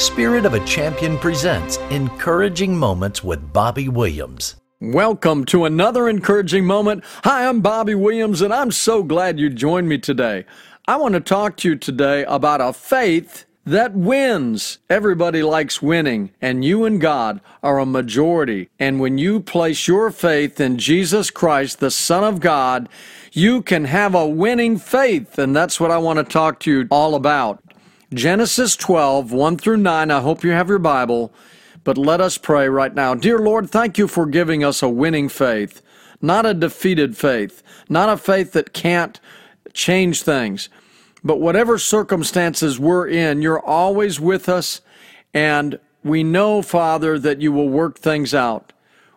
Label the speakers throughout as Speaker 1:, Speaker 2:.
Speaker 1: Spirit of a Champion presents Encouraging Moments with Bobby Williams.
Speaker 2: Welcome to another encouraging moment. Hi, I'm Bobby Williams, and I'm so glad you joined me today. I want to talk to you today about a faith that wins. Everybody likes winning, and you and God are a majority. And when you place your faith in Jesus Christ, the Son of God, you can have a winning faith. And that's what I want to talk to you all about. Genesis 12, 1 through 9. I hope you have your Bible, but let us pray right now. Dear Lord, thank you for giving us a winning faith, not a defeated faith, not a faith that can't change things. But whatever circumstances we're in, you're always with us, and we know, Father, that you will work things out.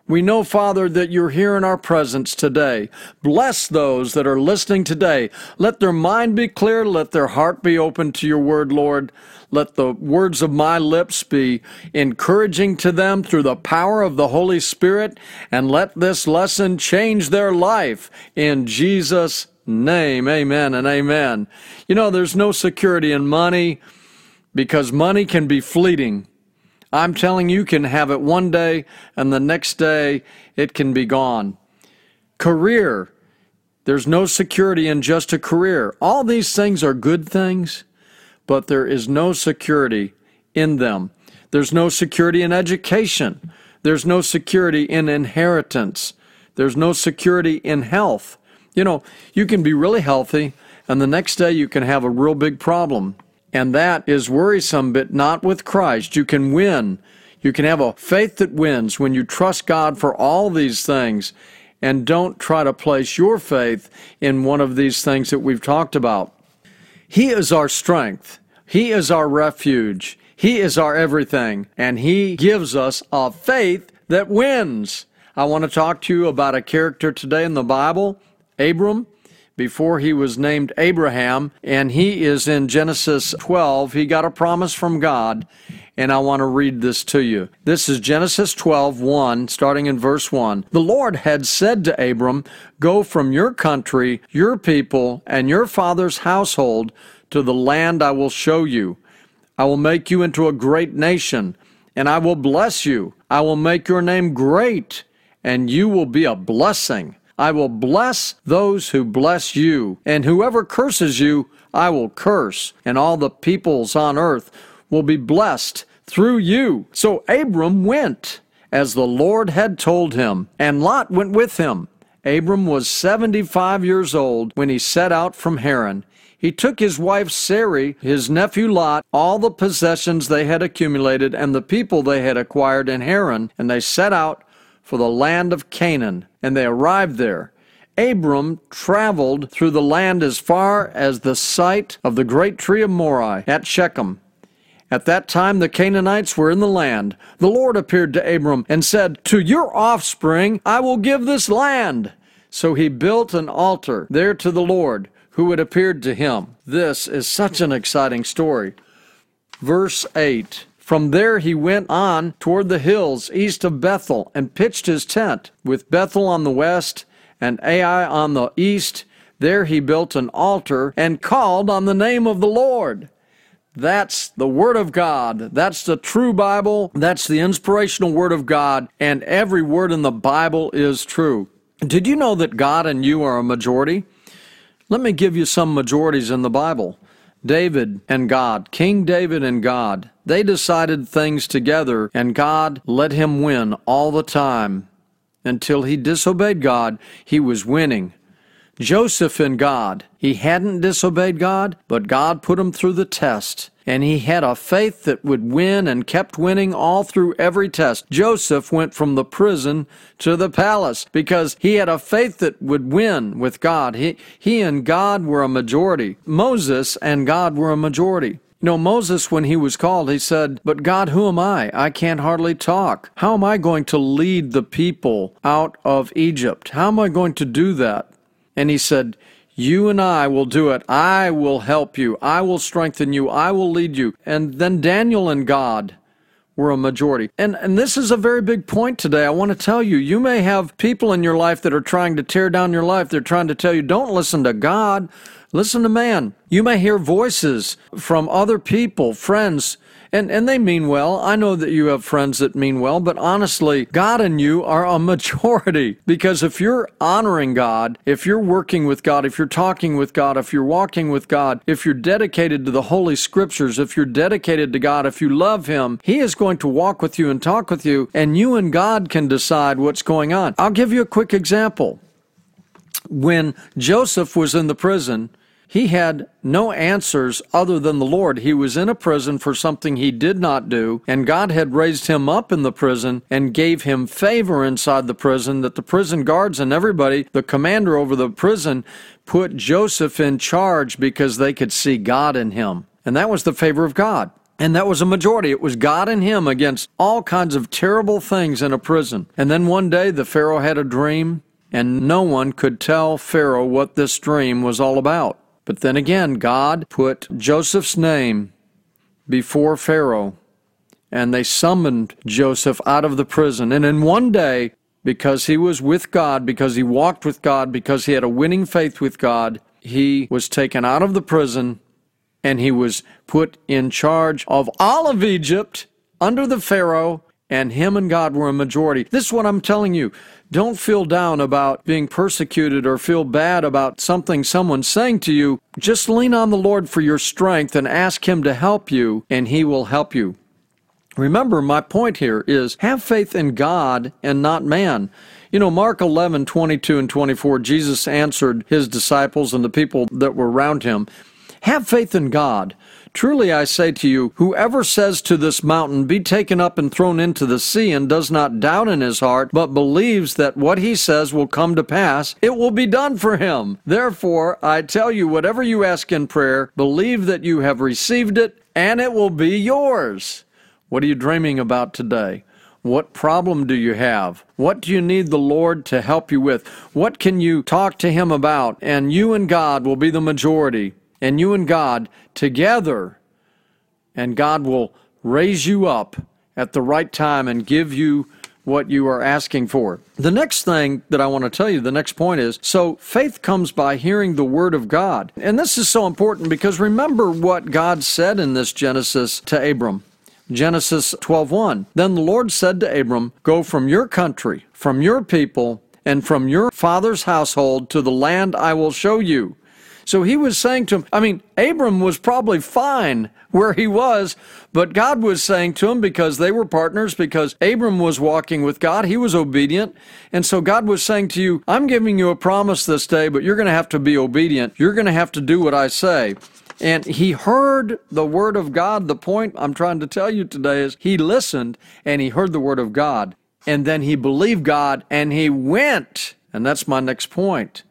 Speaker 2: We know, Father, that you're here in our presence today. Bless those that are listening today. Let their mind be clear. Let their heart be open to your word, Lord. Let the words of my lips be encouraging to them through the power of the Holy Spirit. And let this lesson change their life in Jesus' name. Amen and amen. You know, there's no security in money because money can be fleeting. I'm telling you, can have it one day and the next day it can be gone. Career. There's no security in just a career. All these things are good things, but there is no security in them. There's no security in education. There's no security in inheritance. There's no security in health. You know, you can be really healthy, and the next day you can have a real big problem. And that is worrisome, but not with Christ. You can win. You can have a faith that wins when you trust God for all these things and don't try to place your faith in one of these things that we've talked about. He is our strength. He is our refuge. He is our everything. And He gives us a faith that wins. I want to talk to you about a character today in the Bible, Abram before he was named Abraham, and he is in Genesis 12. He got a promise from God, and I want to read this to you. This is Genesis 12, 1, starting in verse 1. The Lord had said to Abram, Go from your country, your people, and your father's household to the land I will show you. I will make you into a great nation, and I will bless you. I will make your name great, and you will be a blessing. I will bless those who bless you, and whoever curses you, I will curse, and all the peoples on earth will be blessed through you. So Abram went as the Lord had told him, and Lot went with him. Abram was 75 years old when he set out from Haran. He took his wife Sarai, his nephew Lot, all the possessions they had accumulated, and the people they had acquired in Haran, and they set out for the land of Canaan, and they arrived there. Abram traveled through the land as far as the site of the great tree of Moreh at Shechem. At that time the Canaanites were in the land. The Lord appeared to Abram and said, To your offspring I will give this land. So he built an altar there to the Lord, who had appeared to him. This is such an exciting story. Verse 8 from there he went on toward the hills east of Bethel and pitched his tent, with Bethel on the west and Ai on the east. There he built an altar and called on the name of the Lord. That's the Word of God. That's the true Bible. That's the inspirational Word of God. And every word in the Bible is true. Did you know that God and you are a majority? Let me give you some majorities in the Bible. David and God, King David and God, they decided things together, and God let him win all the time. Until he disobeyed God, he was winning. Joseph and God, he hadn't disobeyed God, but God put him through the test. And he had a faith that would win and kept winning all through every test. Joseph went from the prison to the palace because he had a faith that would win with God. He, he and God were a majority. Moses and God were a majority. You know, Moses, when he was called, he said, But God, who am I? I can't hardly talk. How am I going to lead the people out of Egypt? How am I going to do that? And he said, You and I will do it. I will help you. I will strengthen you. I will lead you. And then Daniel and God were a majority. And and this is a very big point today. I want to tell you, you may have people in your life that are trying to tear down your life. They're trying to tell you, don't listen to God, listen to man. You may hear voices from other people, friends, And, and they mean well. I know that you have friends that mean well, but honestly, God and you are a majority. Because if you're honoring God, if you're working with God, if you're talking with God, if you're walking with God, if you're dedicated to the Holy Scriptures, if you're dedicated to God, if you love Him, He is going to walk with you and talk with you, and you and God can decide what's going on. I'll give you a quick example. When Joseph was in the prison, he had no answers other than the Lord. He was in a prison for something he did not do, and God had raised him up in the prison and gave him favor inside the prison that the prison guards and everybody, the commander over the prison, put Joseph in charge because they could see God in him. And that was the favor of God. And that was a majority. It was God and him against all kinds of terrible things in a prison. And then one day the Pharaoh had a dream, and no one could tell Pharaoh what this dream was all about. But then again, God put Joseph's name before Pharaoh, and they summoned Joseph out of the prison. And in one day, because he was with God, because he walked with God, because he had a winning faith with God, he was taken out of the prison and he was put in charge of all of Egypt under the Pharaoh, and him and God were a majority. This is what I'm telling you. Don't feel down about being persecuted or feel bad about something someone's saying to you. Just lean on the Lord for your strength and ask Him to help you, and He will help you. Remember, my point here is have faith in God and not man. You know, Mark 11, 22 and 24, Jesus answered his disciples and the people that were around him Have faith in God. Truly I say to you, whoever says to this mountain, Be taken up and thrown into the sea, and does not doubt in his heart, but believes that what he says will come to pass, it will be done for him. Therefore, I tell you, whatever you ask in prayer, believe that you have received it, and it will be yours. What are you dreaming about today? What problem do you have? What do you need the Lord to help you with? What can you talk to Him about? And you and God will be the majority and you and God together, and God will raise you up at the right time and give you what you are asking for. The next thing that I want to tell you, the next point is so faith comes by hearing the word of God. And this is so important because remember what God said in this Genesis to Abram. Genesis 12:1 Then the Lord said to Abram, Go from your country, from your people, and from your father's household to the land I will show you. So he was saying to him, I mean, Abram was probably fine where he was, but God was saying to him because they were partners, because Abram was walking with God, he was obedient. And so God was saying to you, I'm giving you a promise this day, but you're going to have to be obedient. You're going to have to do what I say. And he heard the word of God. The point I'm trying to tell you today is he listened and he heard the word of God. And then he believed God and he went. And that's my next point.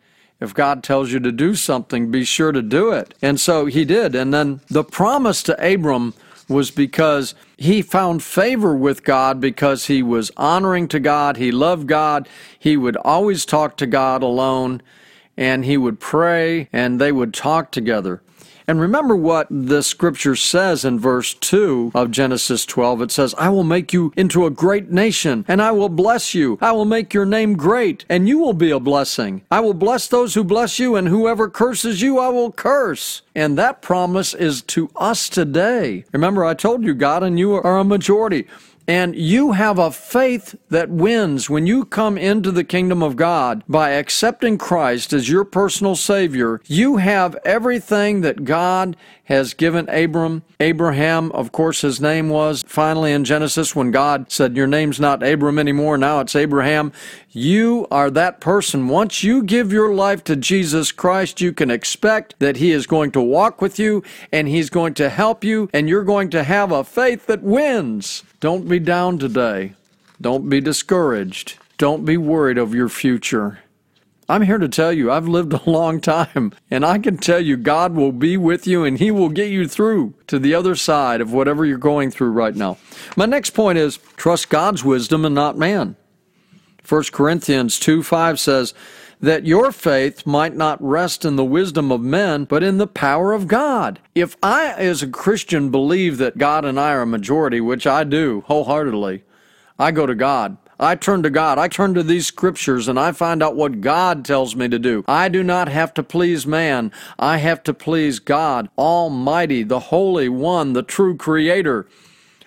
Speaker 2: If God tells you to do something, be sure to do it. And so he did. And then the promise to Abram was because he found favor with God because he was honoring to God, he loved God, he would always talk to God alone, and he would pray, and they would talk together. And remember what the scripture says in verse 2 of Genesis 12. It says, I will make you into a great nation, and I will bless you. I will make your name great, and you will be a blessing. I will bless those who bless you, and whoever curses you, I will curse. And that promise is to us today. Remember, I told you, God and you are a majority. And you have a faith that wins when you come into the kingdom of God by accepting Christ as your personal Savior. You have everything that God has given Abram. Abraham, of course, his name was finally in Genesis when God said, Your name's not Abram anymore, now it's Abraham. You are that person. Once you give your life to Jesus Christ, you can expect that He is going to walk with you and He's going to help you, and you're going to have a faith that wins. Don't be down today. Don't be discouraged. Don't be worried of your future. I'm here to tell you, I've lived a long time, and I can tell you, God will be with you and He will get you through to the other side of whatever you're going through right now. My next point is trust God's wisdom and not man. 1 Corinthians 2 5 says, that your faith might not rest in the wisdom of men, but in the power of God. If I, as a Christian, believe that God and I are a majority, which I do wholeheartedly, I go to God. I turn to God. I turn to these scriptures and I find out what God tells me to do. I do not have to please man. I have to please God, Almighty, the Holy One, the true Creator.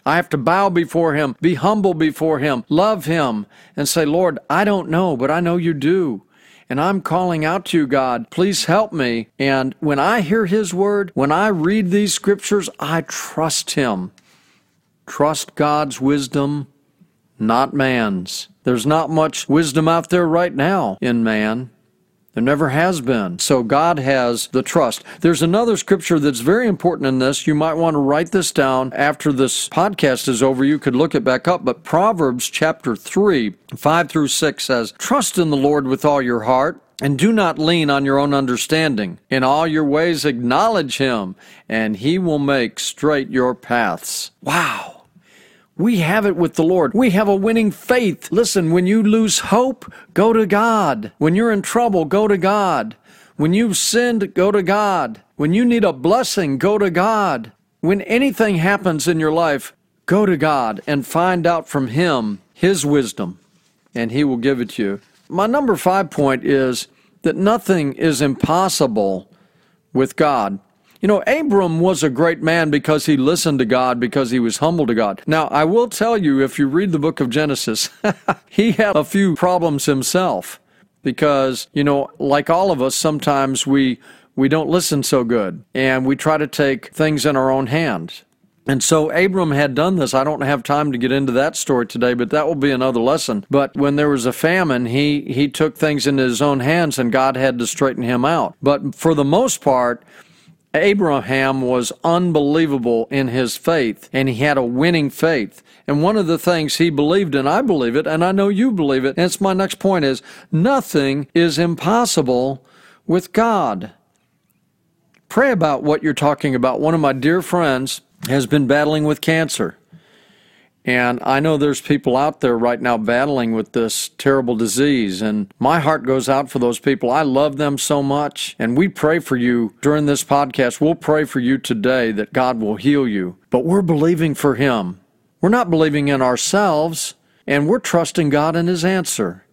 Speaker 2: I have to bow before Him, be humble before Him, love Him, and say, Lord, I don't know, but I know you do. And I'm calling out to you, God, please help me. And when I hear His word, when I read these scriptures, I trust Him. Trust God's wisdom, not man's. There's not much wisdom out there right now in man. There never has been. So God has the trust. There's another scripture that's very important in this. You might want to write this down after this podcast is over. You could look it back up. But Proverbs chapter 3, 5 through 6 says, Trust in the Lord with all your heart. And do not lean on your own understanding. In all your ways acknowledge him, and he will make straight your paths. Wow. We have it with the Lord. We have a winning faith. Listen, when you lose hope, go to God. When you're in trouble, go to God. When you've sinned, go to God. When you need a blessing, go to God. When anything happens in your life, go to God and find out from Him His wisdom, and He will give it to you. My number five point is that nothing is impossible with God. You know, Abram was a great man because he listened to God, because he was humble to God. Now, I will tell you, if you read the book of Genesis, he had a few problems himself because, you know, like all of us, sometimes we we don't listen so good and we try to take things in our own hands. And so Abram had done this. I don't have time to get into that story today, but that will be another lesson. But when there was a famine, he, he took things into his own hands and God had to straighten him out. But for the most part, Abraham was unbelievable in his faith, and he had a winning faith. And one of the things he believed, and I believe it, and I know you believe it, and it's my next point is nothing is impossible with God. Pray about what you're talking about. One of my dear friends has been battling with cancer. And I know there's people out there right now battling with this terrible disease, and my heart goes out for those people. I love them so much, and we pray for you during this podcast. We'll pray for you today that God will heal you, but we're believing for Him. We're not believing in ourselves, and we're trusting God in His answer.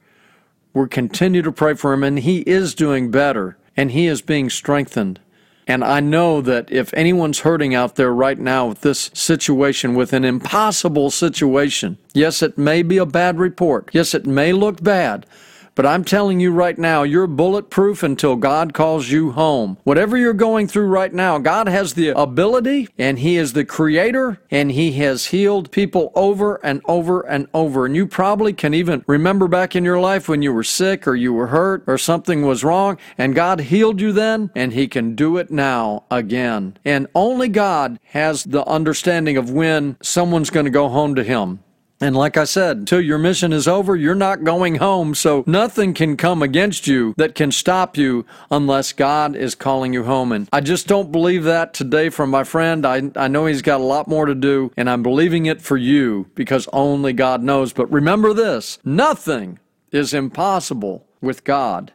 Speaker 2: We're continue to pray for Him, and He is doing better, and He is being strengthened. And I know that if anyone's hurting out there right now with this situation, with an impossible situation, yes, it may be a bad report. Yes, it may look bad. But I'm telling you right now, you're bulletproof until God calls you home. Whatever you're going through right now, God has the ability and He is the creator and He has healed people over and over and over. And you probably can even remember back in your life when you were sick or you were hurt or something was wrong and God healed you then and He can do it now again. And only God has the understanding of when someone's going to go home to Him. And like I said, until your mission is over, you're not going home. So nothing can come against you that can stop you unless God is calling you home. And I just don't believe that today from my friend. I, I know he's got a lot more to do, and I'm believing it for you because only God knows. But remember this nothing is impossible with God.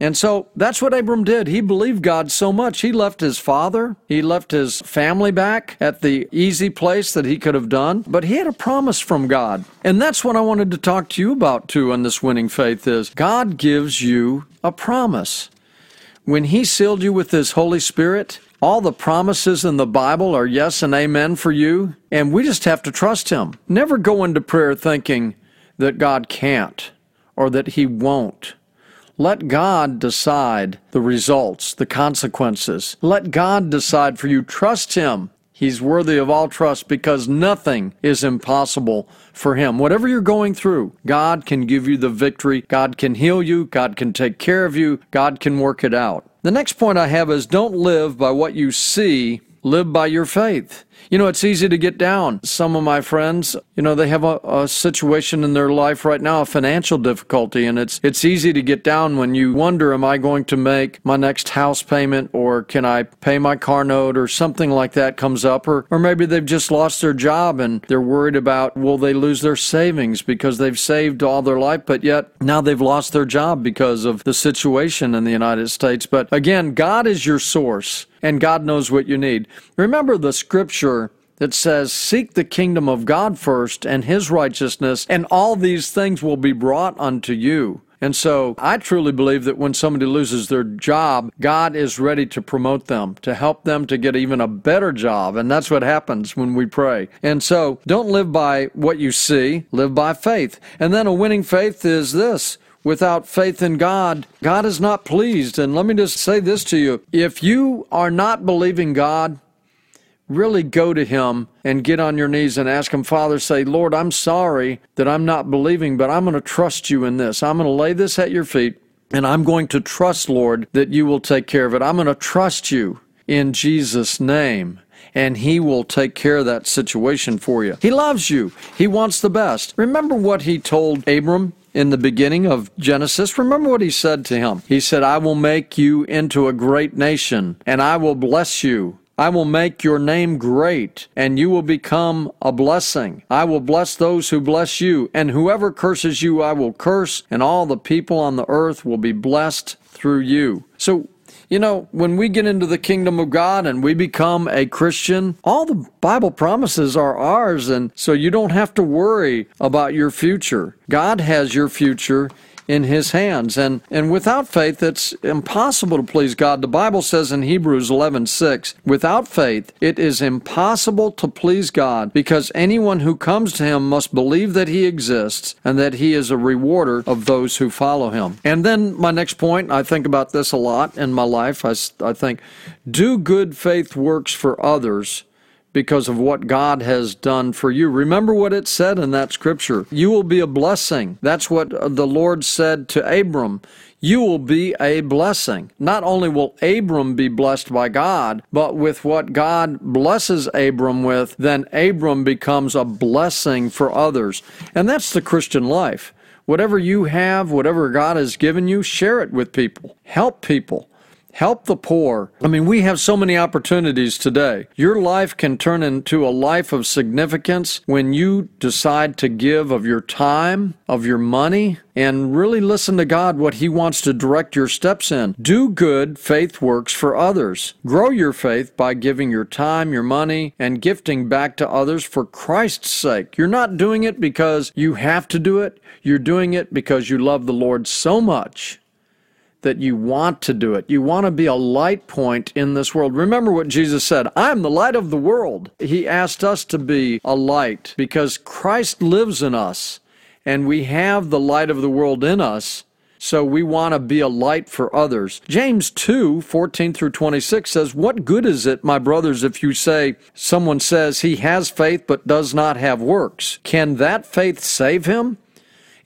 Speaker 2: And so that's what Abram did. He believed God so much. He left his father, he left his family back at the easy place that he could have done, but he had a promise from God. And that's what I wanted to talk to you about too in this winning faith is God gives you a promise. When he sealed you with his Holy Spirit, all the promises in the Bible are yes and amen for you, and we just have to trust him. Never go into prayer thinking that God can't or that he won't let God decide the results, the consequences. Let God decide for you. Trust Him. He's worthy of all trust because nothing is impossible for Him. Whatever you're going through, God can give you the victory. God can heal you. God can take care of you. God can work it out. The next point I have is don't live by what you see, live by your faith. You know, it's easy to get down. Some of my friends, you know, they have a, a, situation in their life right now, a financial difficulty, and it's it's easy to get down when you wonder, am I going to make my next house payment or can I pay my car note or something like that comes up or or maybe they've just lost their job and they're worried about will they lose their savings because they've saved all their life, but yet now they've lost their job because of the situation in the United States. But again, God is your source and God knows what you need. Remember the scripture that says, Seek the kingdom of God first and his righteousness, and all these things will be brought unto you. And so I truly believe that when somebody loses their job, God is ready to promote them, to help them to get even a better job. And that's what happens when we pray. And so don't live by what you see, live by faith. And then a winning faith is this without faith in God, God is not pleased. And let me just say this to you if you are not believing God, really go to Him and get on your knees and ask Him, Father, say, Lord, I'm sorry that I'm not believing, but I'm going to trust you in this. I'm going to lay this at your feet, and I'm going to trust, Lord, that you will take care of it. I'm going to trust you in Jesus' name. And he will take care of that situation for you. He loves you. He wants the best. Remember what he told Abram in the beginning of Genesis, remember what he said to him. He said, I will make you into a great nation, and I will bless you. I will make your name great, and you will become a blessing. I will bless those who bless you, and whoever curses you, I will curse, and all the people on the earth will be blessed through you. So, you know, when we get into the kingdom of God and we become a Christian, all the Bible promises are ours, and so you don't have to worry about your future. God has your future in his hands. And, and without faith, it's impossible to please God. The Bible says in Hebrews 11:6, without faith, it is impossible to please God because anyone who comes to him must believe that he exists and that he is a rewarder of those who follow him. And then my next point, I think about this a lot in my life. I, I think, do good faith works for others because of what God has done for you. Remember what it said in that scripture. You will be a blessing. That's what the Lord said to Abram. You will be a blessing. Not only will Abram be blessed by God, but with what God blesses Abram with, then Abram becomes a blessing for others. And that's the Christian life. Whatever you have, whatever God has given you, share it with people. Help people help the poor. I mean, we have so many opportunities today. Your life can turn into a life of significance when you decide to give of your time, of your money, and really listen to God what He wants to direct your steps in. Do good, faith works for others. Grow your faith by giving your time, your money, and gifting back to others for Christ's sake. You're not doing it because you have to do it, you're doing it because you love the Lord so much that you want to do it. You want to be a light point in this world. Remember what Jesus said I'm the light of the world. He asked us to be a light because Christ lives in us and we have the light of the world in us. So we want to be a light for others. James 2, 14 through 26 says, What good is it, my brothers, if you say, someone says he has faith but does not have works? Can that faith save him?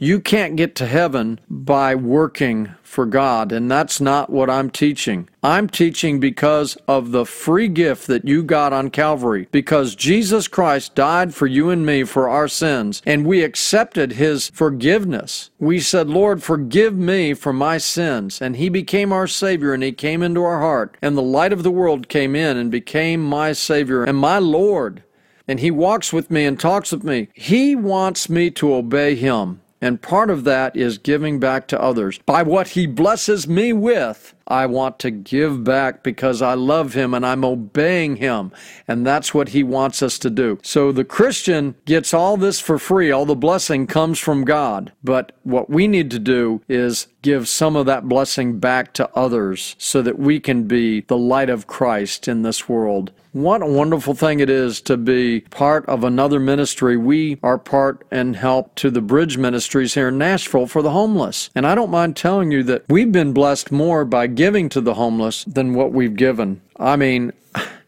Speaker 2: you can't get to heaven by working for God, and that's not what I'm teaching. I'm teaching because of the free gift that you got on Calvary, because Jesus Christ died for you and me for our sins, and we accepted His forgiveness. We said, Lord, forgive me for my sins, and He became our Savior, and He came into our heart, and the light of the world came in and became my Savior and my Lord. And He walks with me and talks with me. He wants me to obey Him. And part of that is giving back to others. By what He blesses me with, I want to give back because I love Him and I'm obeying Him. And that's what He wants us to do. So the Christian gets all this for free. All the blessing comes from God. But what we need to do is give some of that blessing back to others so that we can be the light of Christ in this world. What a wonderful thing it is to be part of another ministry. We are part and help to the Bridge Ministries here in Nashville for the homeless. And I don't mind telling you that we've been blessed more by giving to the homeless than what we've given. I mean,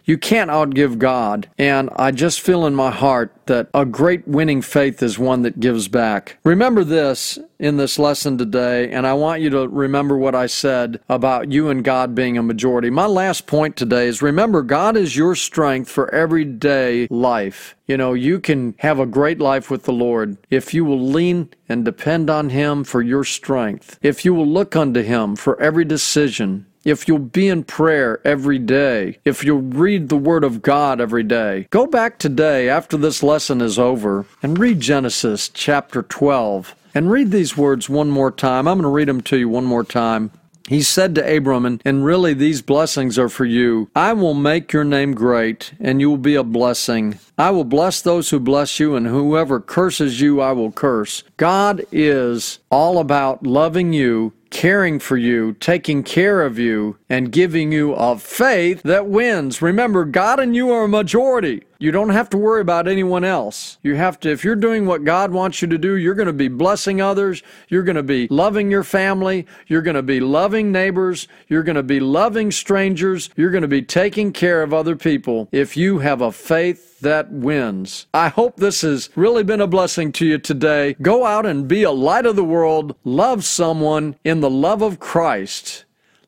Speaker 2: You can't outgive God. And I just feel in my heart that a great winning faith is one that gives back. Remember this in this lesson today, and I want you to remember what I said about you and God being a majority. My last point today is remember, God is your strength for everyday life. You know, you can have a great life with the Lord if you will lean and depend on Him for your strength, if you will look unto Him for every decision, if you'll be in prayer every day, if you'll read the Word of God every day, go back today after this lesson is over and read Genesis chapter 12 and read these words one more time. I'm going to read them to you one more time. He said to Abram, and, and really these blessings are for you I will make your name great, and you will be a blessing. I will bless those who bless you, and whoever curses you, I will curse. God is all about loving you caring for you, taking care of you, and giving you a faith that wins. Remember, God and you are a majority. You don't have to worry about anyone else. You have to, if you're doing what God wants you to do, you're going to be blessing others. You're going to be loving your family. You're going to be loving neighbors. You're going to be loving strangers. You're going to be taking care of other people if you have a faith that wins. I hope this has really been a blessing to you today. Go out and be a light of the world. Love someone in the love of Christ.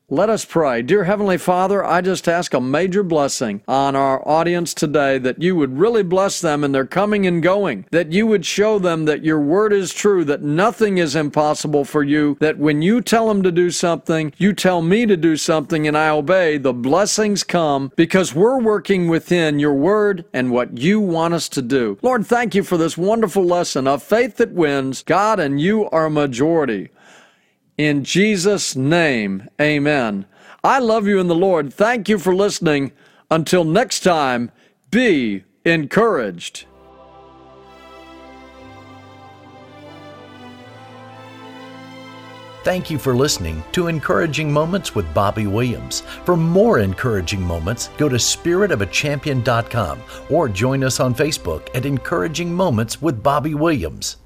Speaker 2: Let us pray. Dear Heavenly Father, I just ask a major blessing on our audience today that you would really bless them in their coming and going, that you would show them that your word is true, that nothing is impossible for you, that when you tell them to do something, you tell me to do something and I obey, the blessings come because we're working within your word and what you want us to do. Lord, thank you for this wonderful lesson of faith that wins. God and you are a majority. In Jesus' name, amen. I love you in the Lord. Thank you for listening. Until next time, be encouraged.
Speaker 1: Thank you for listening to Encouraging Moments with Bobby Williams. For more encouraging moments, go to spiritofachampion.com or join us on Facebook at Encouraging Moments with Bobby Williams.